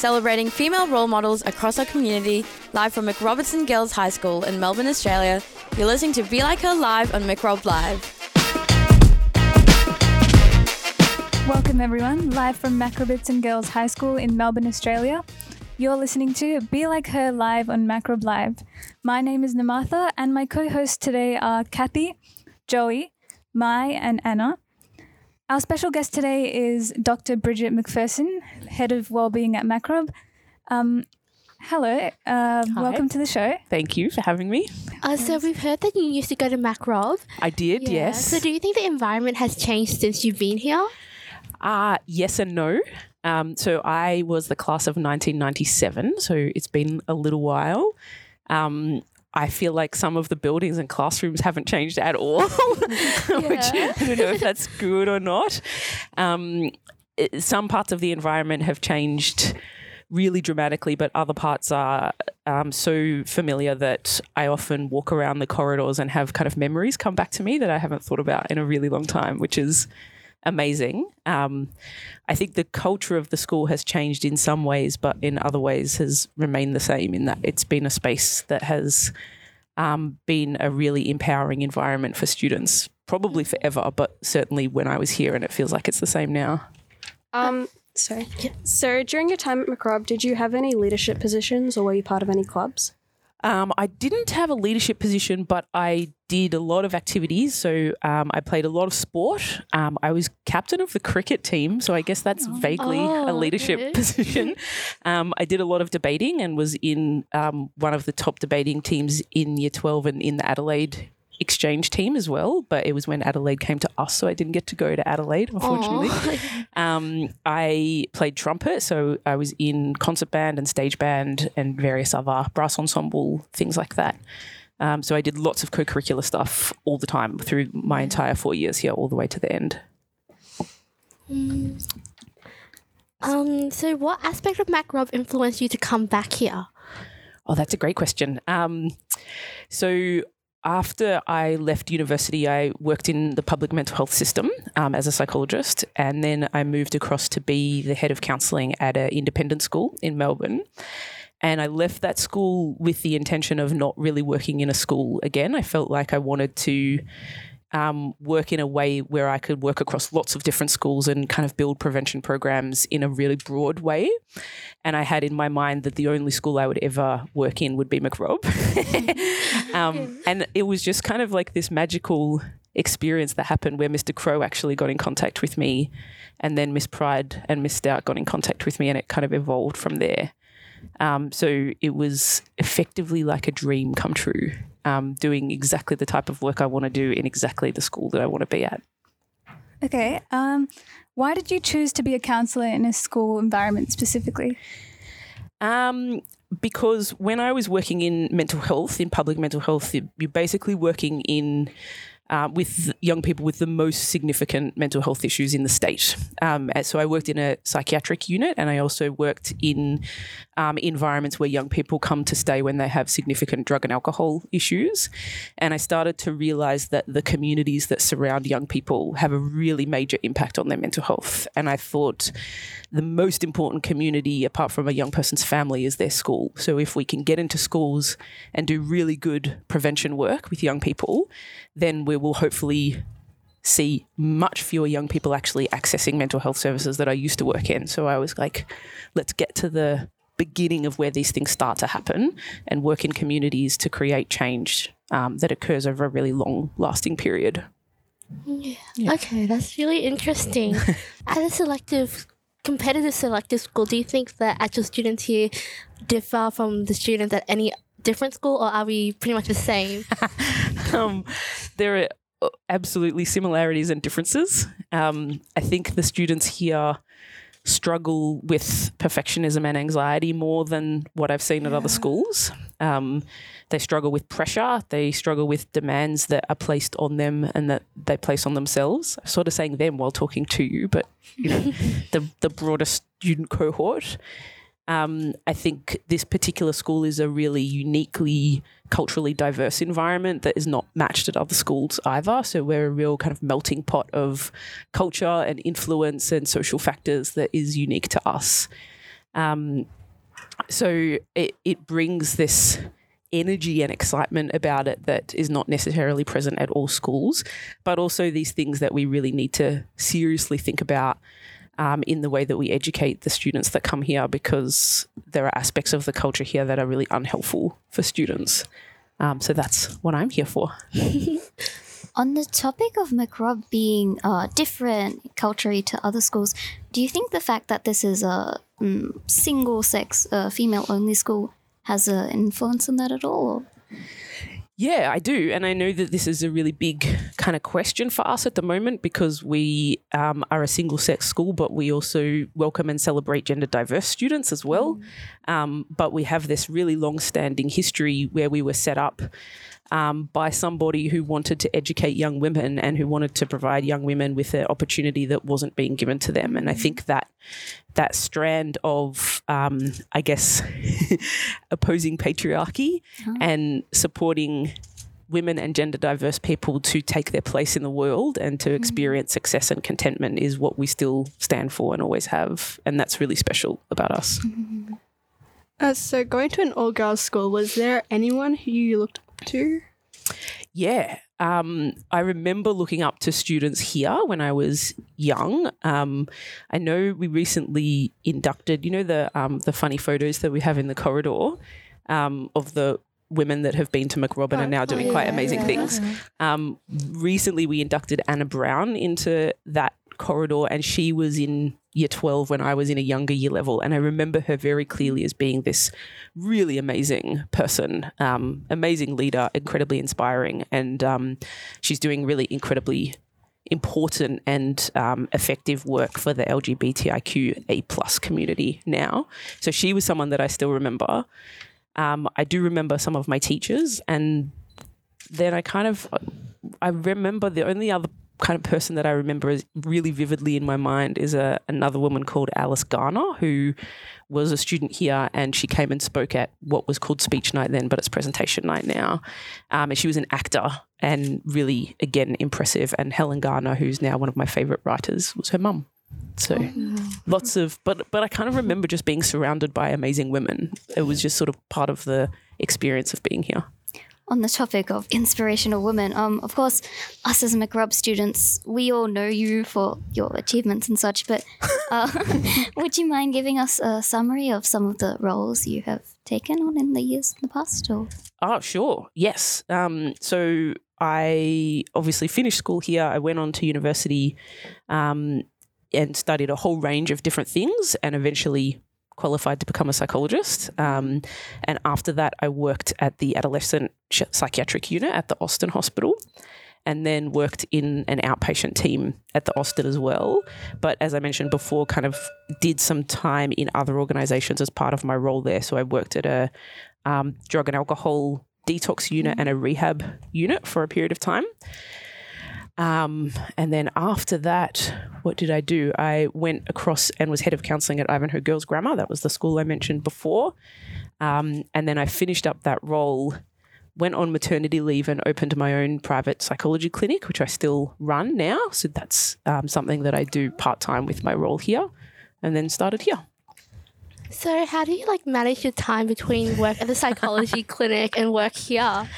celebrating female role models across our community, live from McRobertson Girls High School in Melbourne, Australia. You're listening to Be Like Her Live on McRob Live. Welcome, everyone, live from Macrobertson Girls High School in Melbourne, Australia. You're listening to Be Like Her live on Macrob Live. My name is Namatha, and my co hosts today are Kathy, Joey, Mai, and Anna. Our special guest today is Dr. Bridget McPherson, Head of Wellbeing at Macrob. Um, hello, uh, welcome to the show. Thank you for having me. Uh, so we've heard that you used to go to Macrob. I did, yes. So do you think the environment has changed since you've been here? Uh, yes and no. Um, so I was the class of 1997, so it's been a little while. Um, I feel like some of the buildings and classrooms haven't changed at all, which I don't know if that's good or not. Um, it- some parts of the environment have changed really dramatically, but other parts are um, so familiar that I often walk around the corridors and have kind of memories come back to me that I haven't thought about in a really long time, which is amazing. Um, I think the culture of the school has changed in some ways, but in other ways has remained the same in that it's been a space that has um, been a really empowering environment for students, probably forever, but certainly when I was here, and it feels like it's the same now. Um, sorry. So during your time at McRob, did you have any leadership positions or were you part of any clubs? Um, I didn't have a leadership position, but I did a lot of activities. So um, I played a lot of sport. Um, I was captain of the cricket team, so I guess that's vaguely a Oh, leadership okay. position. Um, I did a lot of debating and was in um, one of the top debating teams in Year 12 and in the Adelaide exchange team as well. But it was when Adelaide came to us, so I didn't get to go to Adelaide, unfortunately. Um, I played trumpet, so I was in concert band and stage band and various other brass ensemble things like that. Um, so I did lots of co-curricular stuff all the time through my entire four years here, all the way to the end. um, so what aspect of Macrob influenced you to come back here? Oh, that's a great question. Um, so after I left university, I worked in the public mental health system um, as a psychologist, and then I moved across to be the head of counselling at an independent school in Melbourne. And I left that school with the intention of not really working in a school again. I felt like I wanted to um, work in a way where I could work across lots of different schools and kind of build prevention programs in a really broad way. And I had in my mind that the only school I would ever work in would be McRob. um, and it was just kind of like this magical experience that happened where Mr. Crow actually got in contact with me, and then Miss Pride and Miss Stout got in contact with me, and it kind of evolved from there. Um, so it was effectively like a dream come true, um, doing exactly the type of work I want to do in exactly the school that I want to be at. Okay, um, why did you choose to be a counsellor in a school environment specifically? Um, because when I was working in mental health, in public mental health, you- you're basically working in uh, with young people with the most significant mental health issues in the state. Um, so I worked in a psychiatric unit, and I also worked in um, environments where young people come to stay when they have significant drug and alcohol issues. And I started to realize that the communities that surround young people have a really major impact on their mental health. And I thought the most important community, apart from a young person's family, is their school. So if we can get into schools and do really good prevention work with young people, then we will hopefully see much fewer young people actually accessing mental health services that I used to work in. So I was like, let's get to the beginning of where these things start to happen and work in communities to create change um, that occurs over a really long lasting period. Yeah. Okay, that's really interesting. As a selective, competitive selective school, do you think that actual students here differ from the students at any different school, or are we pretty much the same? um, there are uh, absolutely similarities and differences. Um, I think the students here struggle with perfectionism and anxiety more than what I've seen at other schools. Um, they struggle with pressure. They struggle with demands that are placed on them and that they place on themselves. I'm sort of saying them while talking to you, but you know, the the broader student cohort. Um, I think this particular school is a really uniquely culturally diverse environment that is not matched at other schools either. So we're a real kind of melting pot of culture and influence and social factors that is unique to us. Um, so it, it brings this energy and excitement about it that is not necessarily present at all schools, but also these things that we really need to seriously think about um, in the way that we educate the students that come here because there are aspects of the culture here that are really unhelpful for students. Um, so that's what I'm here for. On the topic of Macrob being uh, different culturally to other schools, do you think the fact that this is a um, single sex, uh, female only school has an influence on that at all? Yeah, I do. And I know that this is a really big kind of question for us at the moment because we um, are a single sex school, but we also welcome and celebrate gender diverse students as well. Mm. Um, but we have this really long standing history where we were set up um, by somebody who wanted to educate young women and who wanted to provide young women with an opportunity that wasn't being given to them. And I think that that strand of, um, I guess, opposing patriarchy oh. and supporting women and gender diverse people to take their place in the world and to mm-hmm. experience success and contentment is what we still stand for and always have. And that's really special about us. Mm-hmm. Uh, so, going to an all girls school, was there anyone who you looked to? Yeah. Um, I remember looking up to students here when I was young. Um, I know we recently inducted, you know, the um, the funny photos that we have in the corridor um, of the women that have been to Macrob and are now doing oh, yeah, quite amazing yeah, things. Yeah. Um, recently, we inducted Anna Brown into that corridor, and she was in year 12 when I was in a younger year level. And I remember her very clearly as being this really amazing person, um, amazing leader, incredibly inspiring. And um, she's doing really incredibly important and um, effective work for the LGBTIQ plus community now. So she was someone that I still remember. Um, I do remember some of my teachers and then I kind of I remember the only other kind of person that I remember is really vividly in my mind is a, another woman called Alice Garner, who was a student here and she came and spoke at what was called speech night then, but it's presentation night now. Um, and she was an actor and really, again, impressive. And Helen Garner, who's now one of my favorite writers, was her mum. So oh. lots of, but but I kind of remember just being surrounded by amazing women. It was just sort of part of the experience of being here on the topic of inspirational women, um, of course, us as Macrob students, we all know you for your achievements and such, but uh, would you mind giving us a summary of some of the roles you have taken on in the years in the past? Or? Oh, sure. Yes. Um, so I obviously finished school here. I went on to university um, and studied a whole range of different things and eventually qualified to become a psychologist. Um, and after that, I worked at the adolescent psychiatric unit at the Austin Hospital and then worked in an outpatient team at the Austin as well. But as I mentioned before, kind of did some time in other organizations as part of my role there. So I worked at a um, drug and alcohol detox unit and a rehab unit for a period of time. Um, and then after that, what did I do? I went across and was head of counselling at Ivanhoe Girls Grammar. That was the school I mentioned before. Um, and then I finished up that role, went on maternity leave, and opened my own private psychology clinic, which I still run now. So that's um, something that I do part time with my role here, and then started here. So, how do you like manage your time between work at the psychology clinic and work here?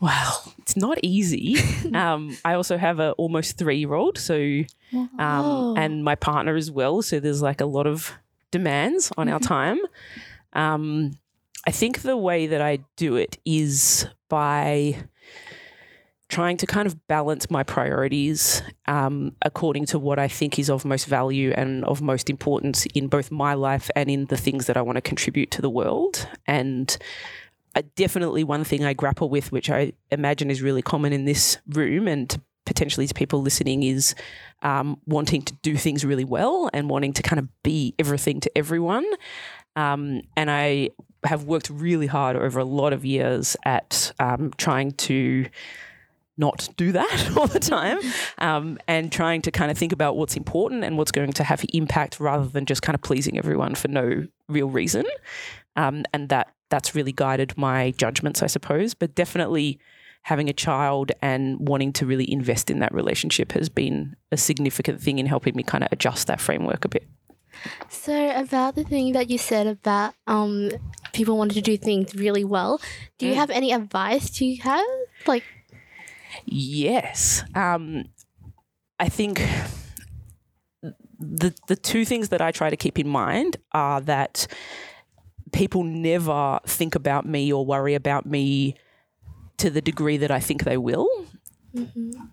Well, it's not easy. um, I also have a almost three year old, so um, and my partner as well. So there's like a lot of demands on our mm-hmm. time. Um, I think the way that I do it is by trying to kind of balance my priorities um, according to what I think is of most value and of most importance in both my life and in the things that I want to contribute to the world. And definitely one thing I grapple with, which I imagine is really common in this room and potentially to people listening, is um, wanting to do things really well and wanting to kind of be everything to everyone. Um, and I have worked really hard over a lot of years at um, trying to not do that all the time um, and trying to kind of think about what's important and what's going to have impact rather than just kind of pleasing everyone for no real reason. Um, and that that's really guided my judgments, I suppose. But definitely having a child and wanting to really invest in that relationship has been a significant thing in helping me kind of adjust that framework a bit. So about the thing that you said about um people wanting to do things really well, do you Mm. have any advice? Do you have like Yes. Um, I think the the two things that I try to keep in mind are that people never think about me or worry about me to the degree that I think they will.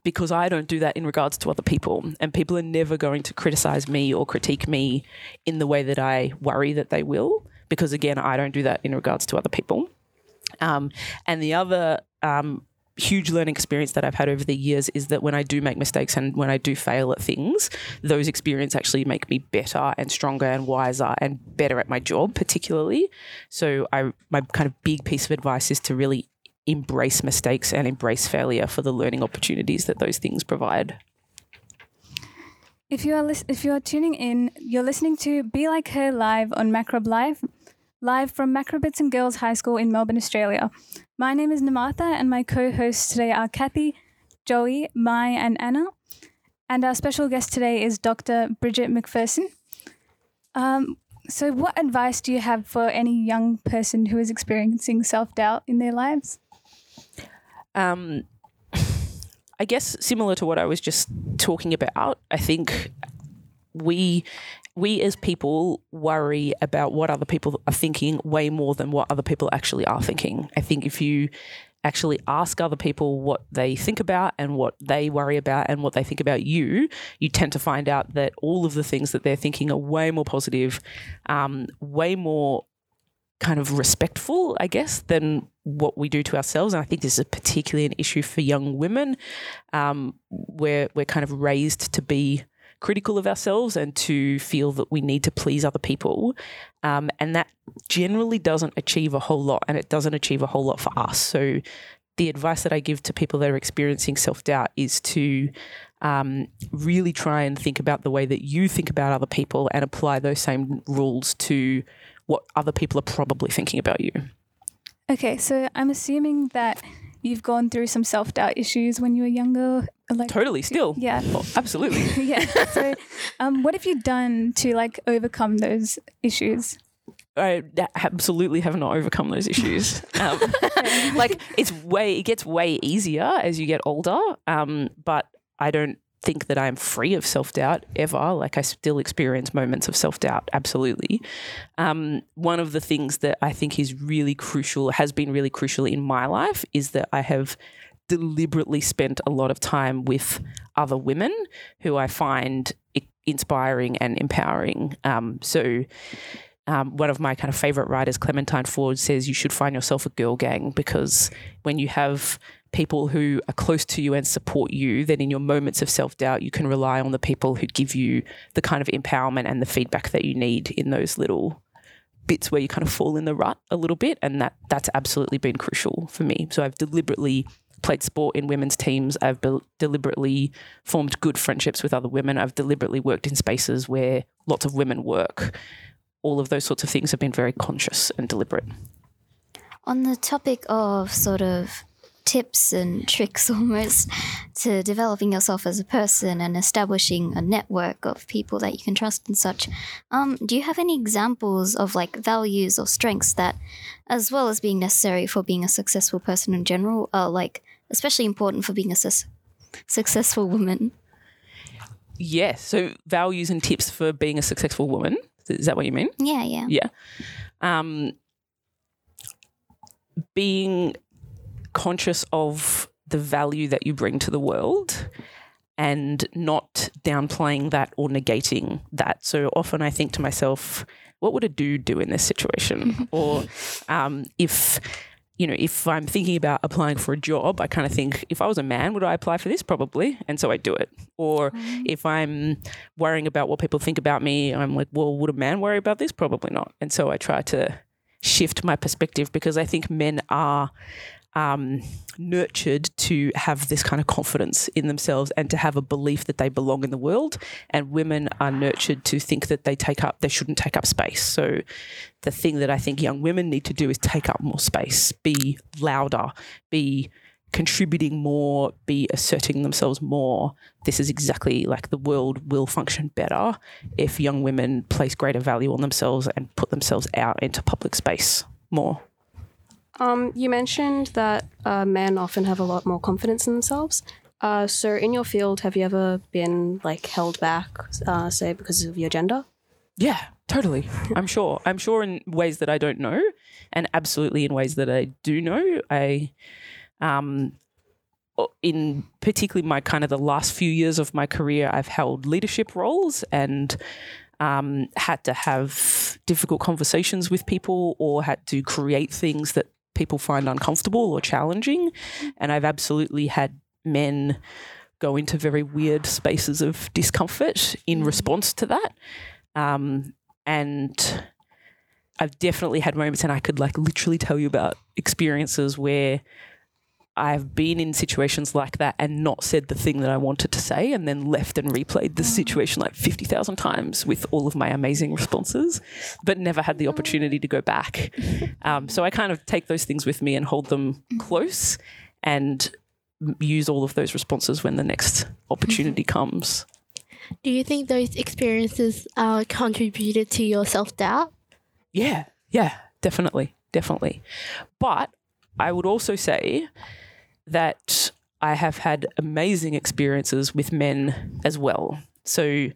Because I don't do that in regards to other people, and people are never going to criticize me or critique me in the way that I worry that they will. Because again, I don't do that in regards to other people. Um, and the other um, huge learning experience that I've had over the years is that when I do make mistakes and when I do fail at things, those experiences actually make me better and stronger and wiser and better at my job, particularly. So I my kind of big piece of advice is to really embrace mistakes and embrace failure for the learning opportunities that those things provide. If you are if you are tuning in, you're listening to Be Like Her live on Macrob Live, live from Macrobertson Girls High School in Melbourne, Australia. My name is Namartha, and my co-hosts today are Kathy, Joey, Mai, and Anna. And our special guest today is Dr. Bridget McPherson. Um, so, what advice do you have for any young person who is experiencing self doubt in their lives? Um, I guess similar to what I was just talking about, I think we we as people worry about what other people are thinking way more than what other people actually are thinking. I think if you actually ask other people what they think about and what they worry about and what they think about you, you tend to find out that all of the things that they're thinking are way more positive, um, way more kind of respectful, I guess, than what we do to ourselves. And I think this is particularly an issue for young women, um, we're kind of raised to be critical of ourselves and to feel that we need to please other people. Um, and that generally doesn't achieve a whole lot, and it doesn't achieve a whole lot for us. So, the advice that I give to people that are experiencing self doubt is to um, really try and think about the way that you think about other people and apply those same rules to what other people are probably thinking about you. Okay, so I'm assuming that you've gone through some self doubt issues when you were younger. Like, Totally, still. Yeah. Oh, absolutely. yeah. So, um, what have you done to like overcome those issues? I absolutely have not overcome those issues. Um, like it's way, it gets way easier as you get older. Um, but I don't think that I'm free of self doubt ever. Like I still experience moments of self doubt. Absolutely. Um, one of the things that I think is really crucial, has been really crucial in my life, is that I have deliberately spent a lot of time with other women who I find i- inspiring and empowering. Um, so um, one of my kind of favorite writers, Clementine Ford, says you should find yourself a girl gang because when you have people who are close to you and support you, then in your moments of self doubt, you can rely on the people who give you the kind of empowerment and the feedback that you need in those little bits where you kind of fall in the rut a little bit. And that that's absolutely been crucial for me. So I've deliberately played sport in women's teams. I've be- deliberately formed good friendships with other women. I've deliberately worked in spaces where lots of women work all of those sorts of things have been very conscious and deliberate. On the topic of sort of tips and tricks almost to developing yourself as a person and establishing a network of people that you can trust and such, um, do you have any examples of like values or strengths that, as well as being necessary for being a successful person in general, are like especially important for being a sus- successful woman? Yes. So values and tips for being a successful woman. Is that what you mean? Yeah, yeah. Yeah. Um, being conscious of the value that you bring to the world and not downplaying that or negating that. So often I think to myself, what would a dude do in this situation? or um, if you know, if I'm thinking about applying for a job, I kind of think if I was a man, would I apply for this? Probably. And so I do it. Or if I'm worrying about what people think about me, I'm like, well, would a man worry about this? Probably not. And so I try to shift my perspective because I think men are um, nurtured to have this kind of confidence in themselves and to have a belief that they belong in the world. And women are nurtured to think that they take up, they shouldn't take up space. So the thing that I think young women need to do is take up more space, be louder, be contributing more, be asserting themselves more. This is exactly like the world will function better if young women place greater value on themselves and put themselves out into public space more. Um, you mentioned that uh, men often have a lot more confidence in themselves. Uh, so, in your field, have you ever been like held back, uh, say because of your gender? Yeah, totally. I'm sure. I'm sure in ways that I don't know, and absolutely in ways that I do know. I, um, in particularly my kind of the last few years of my career, I've held leadership roles and um, had to have difficult conversations with people or had to create things that people find uncomfortable or challenging. And I've absolutely had men go into very weird spaces of discomfort in response to that. Um, and I've definitely had moments, and I could like literally tell you about experiences where I've been in situations like that and not said the thing that I wanted to say, and then left and replayed the situation like 50,000 times with all of my amazing responses, but never had the opportunity to go back. Um, so I kind of take those things with me and hold them close and use all of those responses when the next opportunity comes. Do you think those experiences uh, contributed to your self doubt? Yeah, yeah, definitely, definitely. But I would also say that I have had amazing experiences with men as well. So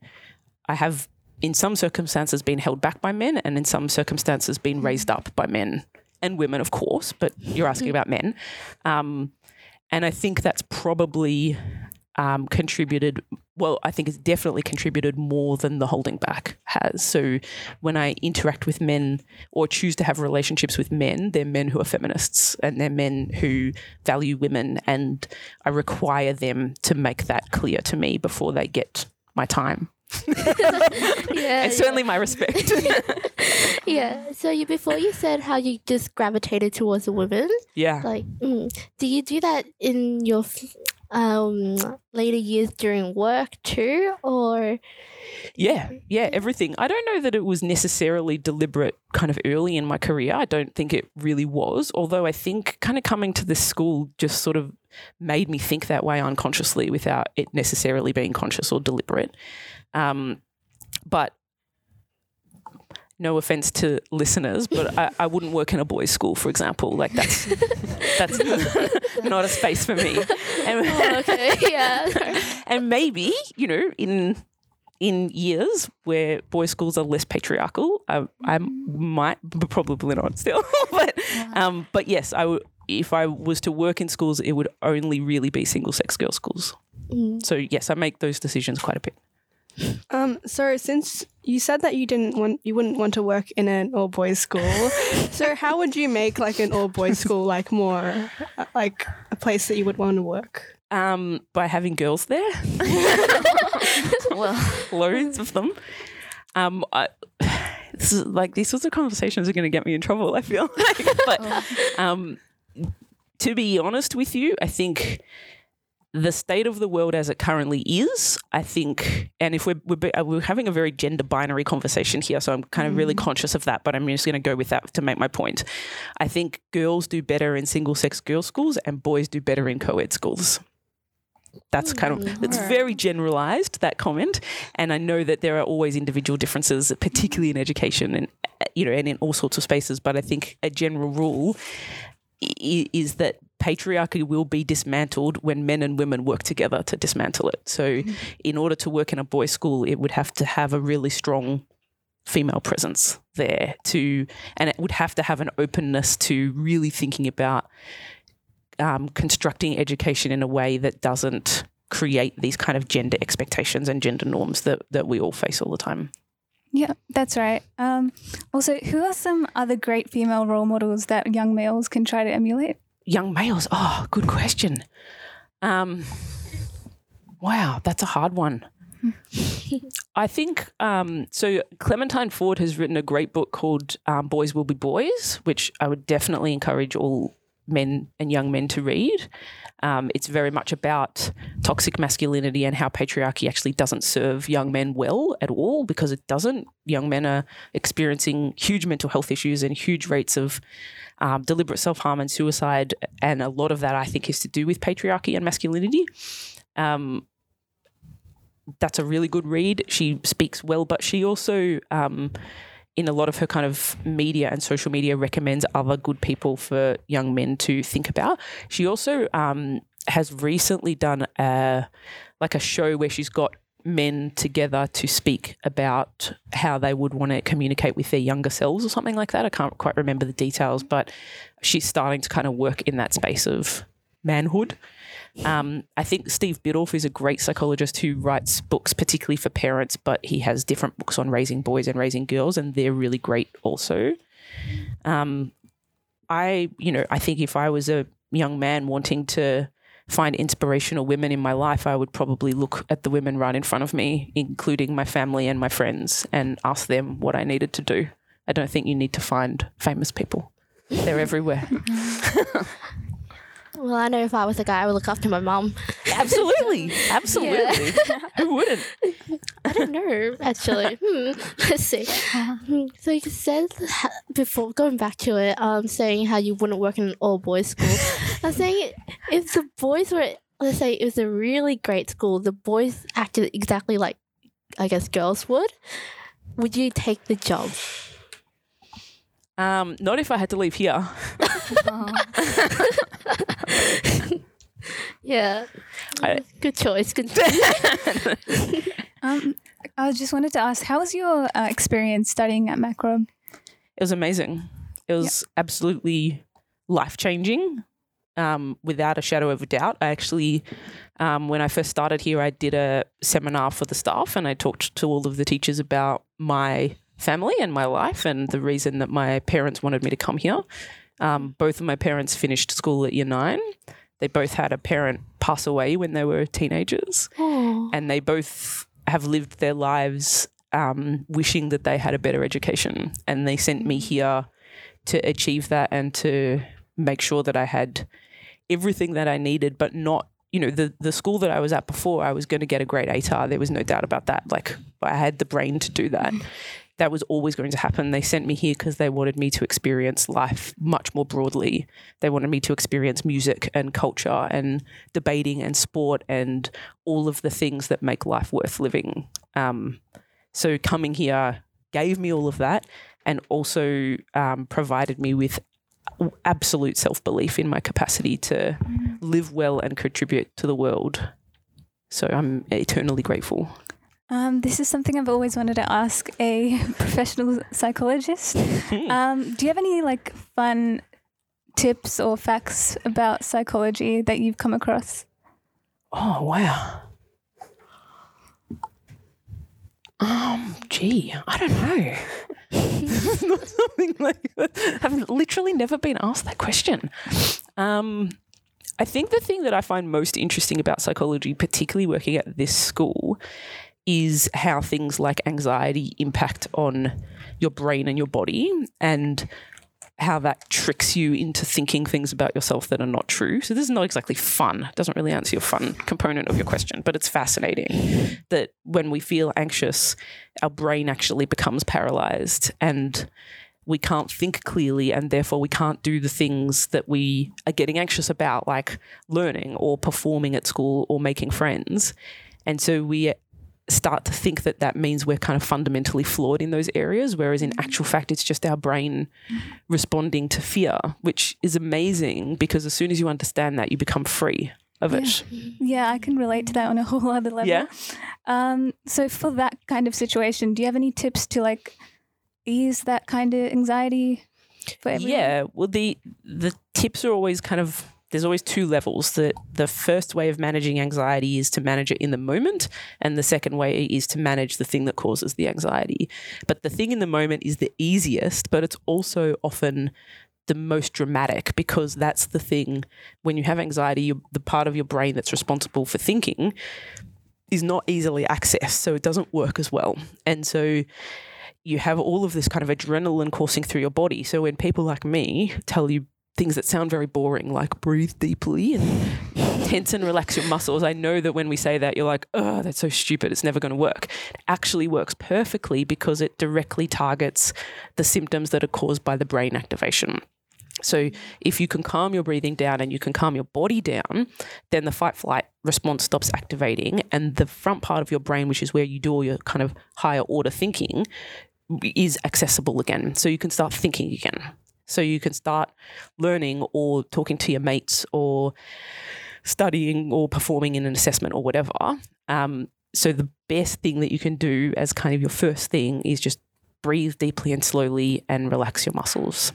I have, in some circumstances, been held back by men, and in some circumstances, been raised up by men and women, of course. But you're asking about men, um, and I think that's probably um, contributed. Well, I think it's definitely contributed more than the holding back has. So when I interact with men or choose to have relationships with men, they're men who are feminists and they're men who value women, and I require them to make that clear to me before they get my time Yeah, and certainly my respect. yeah. So you before you said how you just gravitated towards the women. yeah. Like, mm, do you do that in your f- um later years during work too, or Yeah, yeah, everything. I don't know that it was necessarily deliberate kind of early in my career. I don't think it really was, although I think kind of coming to this school just sort of made me think that way unconsciously without it necessarily being conscious or deliberate. Um, but no offense to listeners, but I, I wouldn't work in a boys' school, for example. Like that's that's not a space for me. And, oh, okay, yeah, and maybe you know in in years where boys' schools are less patriarchal, I, I might, but probably not still. but um, but yes, I would. If I was to work in schools, it would only really be single sex girls' schools. So yes, I make those decisions quite a bit. Um, so since you said that you didn't want, you wouldn't want to work in an all boys school. so how would you make like an all boys school like more uh, like a place that you would want to work? Um, by having girls there, Well, loads of them. Um, I, this is like these sorts of conversations are going to get me in trouble. I feel like, but um, to be honest with you, I think the state of the world as it currently is, I think, and if we're we're, uh, we're having a very gender binary conversation here, so I'm kind of really conscious of that, but I'm just going to go with that to make my point. I think girls do better in single sex girls' schools and boys do better in co ed schools. That's kind of it's very generalized that comment, and I know that there are always individual differences, particularly in education and uh, you know and in all sorts of spaces. But I think a general rule is that patriarchy will be dismantled when men and women work together to dismantle it. So, in order to work in a boys' school, it would have to have a really strong female presence there to, and it would have to have an openness to really thinking about um, constructing education in a way that doesn't create these kind of gender expectations and gender norms that, that we all face all the time. Yeah, that's right. Um, also, who are some other great female role models that young males can try to emulate? Young males. Oh, good question. Um, wow, that's a hard one. I think um, so. Clementine Ford has written a great book called um, "Boys Will Be Boys," which I would definitely encourage all men and young men to read. Um, it's very much about toxic masculinity and how patriarchy actually doesn't serve young men well at all because it doesn't. Young men are experiencing huge mental health issues and huge rates of um, deliberate self harm and suicide. And a lot of that, I think, is to do with patriarchy and masculinity. Um, that's a really good read. She speaks well, but she also, um, in a lot of her kind of media and social media, recommends other good people for young men to think about. She also um, has recently done a like a show where she's got men together to speak about how they would want to communicate with their younger selves or something like that. I can't quite remember the details, but she's starting to kind of work in that space of manhood. Um, I think Steve Biddulph is a great psychologist who writes books particularly for parents, but he has different books on raising boys and raising girls, and they're really great also. Um, I, you know, I think if I was a young man wanting to find inspirational women in my life, I would probably look at the women right in front of me, including my family and my friends, and ask them what I needed to do. I don't think you need to find famous people. They're everywhere. Well, I know if I was a guy, I would look after my mom. Absolutely. Absolutely. Who wouldn't? I don't know, actually. hmm. Let's see. So you said before, going back to it, um, saying how you wouldn't work in an all boys school. I was saying if the boys were, let's say it was a really great school, the boys acted exactly like, I guess, girls would, would you take the job? Um, not if I had to leave here. Yeah. I- Good choice. Good choice. Um, I just wanted to ask, how was your uh, experience studying at Macrob? It was amazing. It was absolutely life changing, um, without a shadow of a doubt. I actually, um, when I first started here, I did a seminar for the staff and I talked to all of the teachers about my family and my life and the reason that my parents wanted me to come here. Um, both of my parents finished school at year nine. They both had a parent pass away when they were teenagers oh. and they both have lived their lives um, wishing that they had a better education. And they sent me here to achieve that and to make sure that I had everything that I needed, but not. You know, the, the school that I was at before, I was going to get a great ATAR. There was no doubt about that. Like, I had the brain to do that. That was always going to happen. They sent me here because they wanted me to experience life much more broadly. They wanted me to experience music and culture and debating and sport and all of the things that make life worth living. Um, so coming here gave me all of that and also um, provided me with absolute self belief in my capacity to live well and contribute to the world. So I'm eternally grateful. Um, this is something I've always wanted to ask a professional psychologist. Um, do you have any like fun tips or facts about psychology that you've come across? Oh wow. Um, gee, I don't know. Not something like that. I've literally never been asked that question. Um, I think the thing that I find most interesting about psychology, particularly working at this school, is how things like anxiety impact on your brain and your body and how that tricks you into thinking things about yourself that are not true. So this is not exactly fun. It doesn't really answer your fun component of your question, but it's fascinating that when we feel anxious, our brain actually becomes paralyzed and we can't think clearly and therefore we can't do the things that we are getting anxious about like learning or performing at school or making friends. And so we start to think that that means we're kind of fundamentally flawed in those areas, whereas in actual fact, it's just our brain responding to fear, which is amazing because as soon as you understand that, you become free of it. Yeah, I can relate to that on a whole other level. Yeah. Um, so for that kind of situation, do you have any tips to like ease that kind of anxiety for everyone? Yeah. Well, the the tips are always kind of there's always two levels. The the first way of managing anxiety is to manage it in the moment, and the second way is to manage the thing that causes the anxiety. But the thing in the moment is the easiest, but it's also often the most dramatic because that's the thing when you have anxiety, you, the part of your brain that's responsible for thinking is not easily accessed, so it doesn't work as well. And so you have all of this kind of adrenaline coursing through your body. So when people like me tell you things that sound very boring, like breathe deeply and tense and relax your muscles. I know that when we say that, you're like, oh, that's so stupid. It's never going to work. It actually works perfectly because it directly targets the symptoms that are caused by the brain activation. So if you can calm your breathing down and you can calm your body down, then the fight flight response stops activating and the front part of your brain which is where you do all your kind of higher order thinking is accessible again. So you can start thinking again. So you can start learning or talking to your mates or studying or performing in an assessment or whatever. Um, so the best thing that you can do as kind of your first thing is just breathe deeply and slowly and relax your muscles.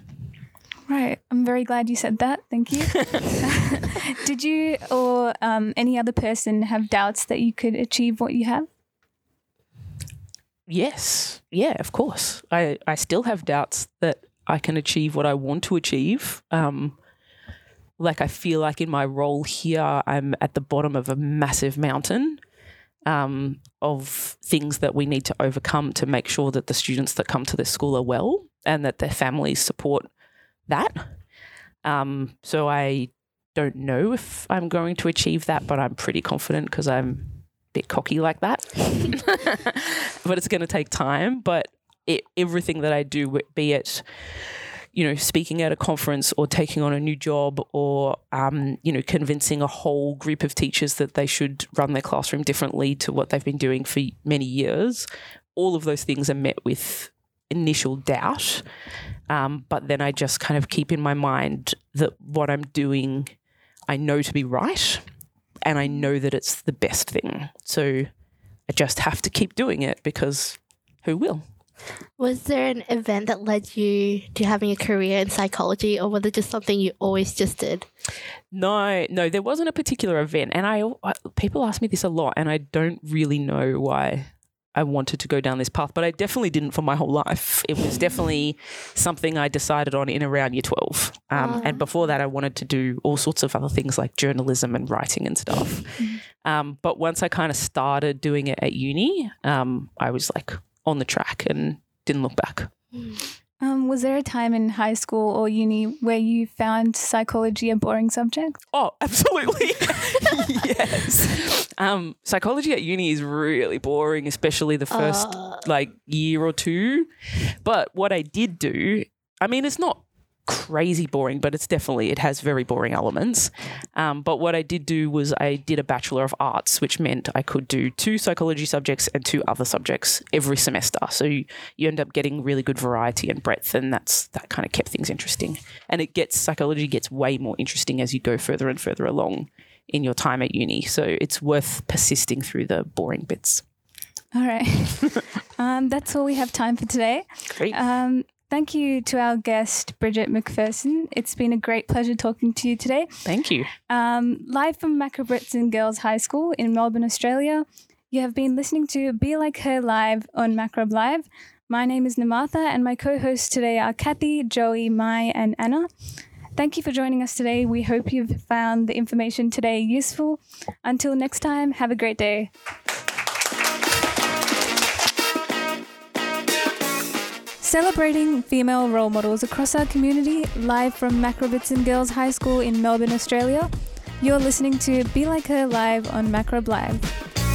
Right. I'm very glad you said that. Thank you. Did you or um, any other person have doubts that you could achieve what you have? Yes. Yeah, of course. I, I still have doubts that I can achieve what I want to achieve. Um, like I feel like in my role here, I'm at the bottom of a massive mountain um, of things that we need to overcome to make sure that the students that come to this school are well and that their families support that. Um, so I don't know if I'm going to achieve that, but I'm pretty confident because I'm a bit cocky like that. but it's going to take time. But it, everything that I do, be it you know, speaking at a conference or taking on a new job or, um, you know, convincing a whole group of teachers that they should run their classroom differently to what they've been doing for many years. All of those things are met with initial doubt. Um, but then I just kind of keep in my mind that what I'm doing, I know to be right and I know that it's the best thing. So I just have to keep doing it because who will? Was there an event that led you to having a career in psychology, or was it just something you always just did? No, no, there wasn't a particular event, and I, I people ask me this a lot, and I don't really know why I wanted to go down this path, but I definitely didn't for my whole life. It was definitely something I decided on in around year 12. Um, And before that, I wanted to do all sorts of other things like journalism and writing and stuff. Um, but once I kind of started doing it at uni, um, I was like, on the track and didn't look back. Um, was there a time in high school or uni where you found psychology a boring subject? Oh, absolutely. yes. Um, psychology at uni is really boring, especially the first uh. like year or two. But what I did do, I mean, it's not crazy boring, but it's definitely it has very boring elements. Um, but what I did do was I did a bachelor of arts, which meant I could do two psychology subjects and two other subjects every semester. So you, you end up getting really good variety and breadth, and that's that kind of kept things interesting. And it gets psychology gets way more interesting as you go further and further along in your time at uni. So it's worth persisting through the boring bits. All right. um, that's all we have time for today. Great. Um, Thank you to our guest, Bridget McPherson. It's been a great pleasure talking to you today. Thank you. Um, live from Macrobertson Girls High School in Melbourne, Australia, you have been listening to Be Like Her Live on Macrob Live. My name is Namatha, and my co hosts today are Kathy, Joey, Mai, and Anna. Thank you for joining us today. We hope you've found the information today useful. Until next time, have a great day. Celebrating female role models across our community, live from Macrobertson Girls High School in Melbourne, Australia. You're listening to Be Like Her Live on Macrob Live.